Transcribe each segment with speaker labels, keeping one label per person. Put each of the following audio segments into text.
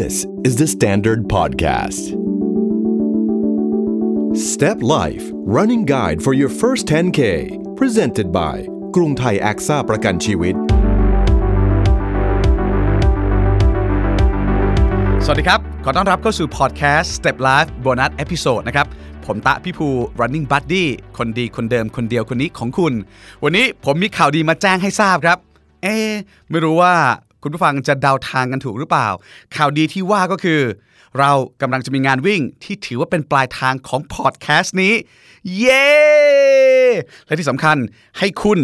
Speaker 1: This is the Standard Podcast. Step Life Running Guide for your first 10K Presented by กรุงไทยแอคซ่าประกันชีวิต
Speaker 2: สวัสดีครับ ขอต้อนรับเข้าสู่พอดแคสต์ Step Life Bonus Episode นะครับ ผมตะพี่ภู Running Buddy คนดีคนเดิมคนเดียวคนนี้ของคุณ วันนี้ผมมีข่าวดีมาแจ้งให้ทราบครับ เอ๊ไม่รู้ว่า คุณผู้ฟังจะเดาทางกันถูกหรือเปล่า ข่าวดีที่ว่าก็คือ เรากำลังจะมีงานวิ่งที่ถือว่าเป็นปลายทางของพอดแคสต์นี้ เย้ และที่สำคัญให้คุณ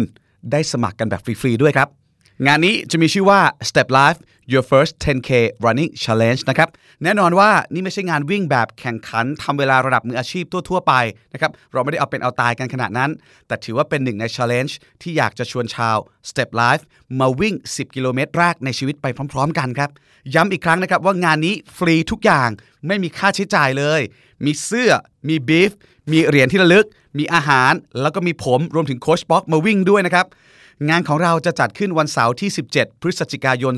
Speaker 2: ได้สมัครกันแบบฟรี ๆ ด้วยครับ งานนี้จะมีชื่อว่า Step Life Your First 10K Running Challenge นะครับ แน่นอนว่านี่ไม่ใช่งานวิ่งแบบแข่งขันทำเวลาระดับมืออาชีพทั่ว ๆ ไปนะครับ เราไม่ได้เอาเป็นเอาตายกันขนาดนั้น แต่ถือว่าเป็นหนึ่งใน Challenge ที่อยากจะชวนชาว Step Life มาวิ่ง 10 กิโลเมตรแรกในชีวิตไปพร้อม ๆ กันครับ ย้ำอีกครั้งนะครับว่างานนี้ฟรีทุกอย่างไม่มีค่าใช้จ่ายเลย มีเสื้อ มีบีฟ มีเหรียญที่ระลึก มีอาหาร แล้วก็มีผมรวมถึงโค้ชบ็อกมาวิ่งด้วยนะครับ งานของเราจะจัดขึ้นวันเสาร์ที่ 17 พฤศจิกายน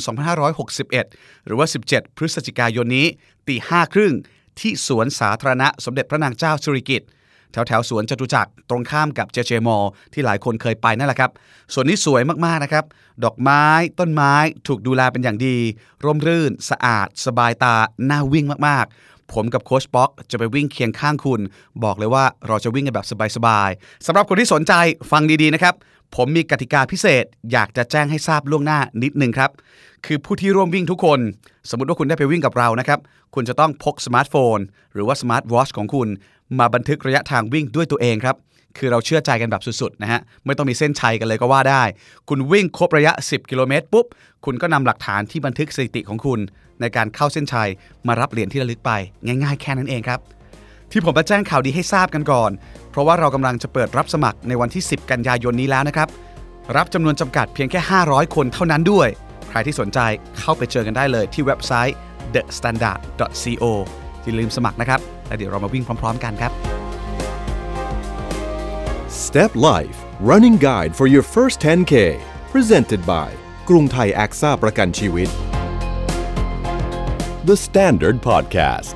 Speaker 2: 2561 หรือว่า 17 พฤศจิกายนนี้ตีห้าครึ่งที่สวนสาธารณะสมเด็จพระนางเจ้าสุริกิติ์แถวแถวๆสวนจตุจักรตรงข้ามกับเจเจมอลที่หลายคนเคยไปนั่นแหละครับส่วนนี้สวยมากๆนะครับ ดอกไม้ต้นไม้ถูกดูแลเป็นอย่างดี ร่มรื่น สะอาด สบายตา น่าวิ่งมากๆ ผมกับโค้ชบ็อกจะไปวิ่งเคียงข้างคุณ บอกเลยว่าเราจะวิ่งกันแบบสบายๆสำหรับคนที่สนใจฟังดีๆนะครับ ผมมีกติกาพิเศษ อยากจะแจ้งให้ทราบล่วงหน้านิดนึงครับ คือผู้ที่ร่วมวิ่งทุกคน สมมติว่าคุณได้ไปวิ่งกับเรานะครับ คุณจะต้องพกสมาร์ทโฟน หรือว่าสมาร์ทวอชของคุณ มาบันทึกระยะทางวิ่งด้วยตัวเองครับ คือเราเชื่อใจกันแบบสุดๆนะฮะ ไม่ต้องมีเส้นชัยกันเลยก็ว่าได้ คุณวิ่งครบระยะ 10 กิโลเมตรปุ๊บ คุณก็นำหลักฐานที่บันทึกสถิติของคุณ ในการเข้าเส้นชัยมารับเหรียญที่ระลึกไป ง่าย ๆ แค่นั้นเองครับ ที่ผมมาแจ้งข่าวดีให้ทราบกันก่อน เพราะว่าเรากำลังจะเปิดรับสมัครในวันที่ 10 กันยายนนี้แล้วนะครับ รับจำนวนจำกัดเพียงแค่ 500 คนเท่านั้นด้วย ใครที่สนใจเข้าไปเจอกันได้เลยที่เว็บไซต์ thestandard.co อย่าลืมสมัครนะครับ แล้วเดี๋ยวเรามาวิ่งพร้อม ๆ กันครับ
Speaker 1: Step Life Running Guide for your first 10K Presented by กรุงไทยแอคซ่าประกันชีวิต The Standard Podcast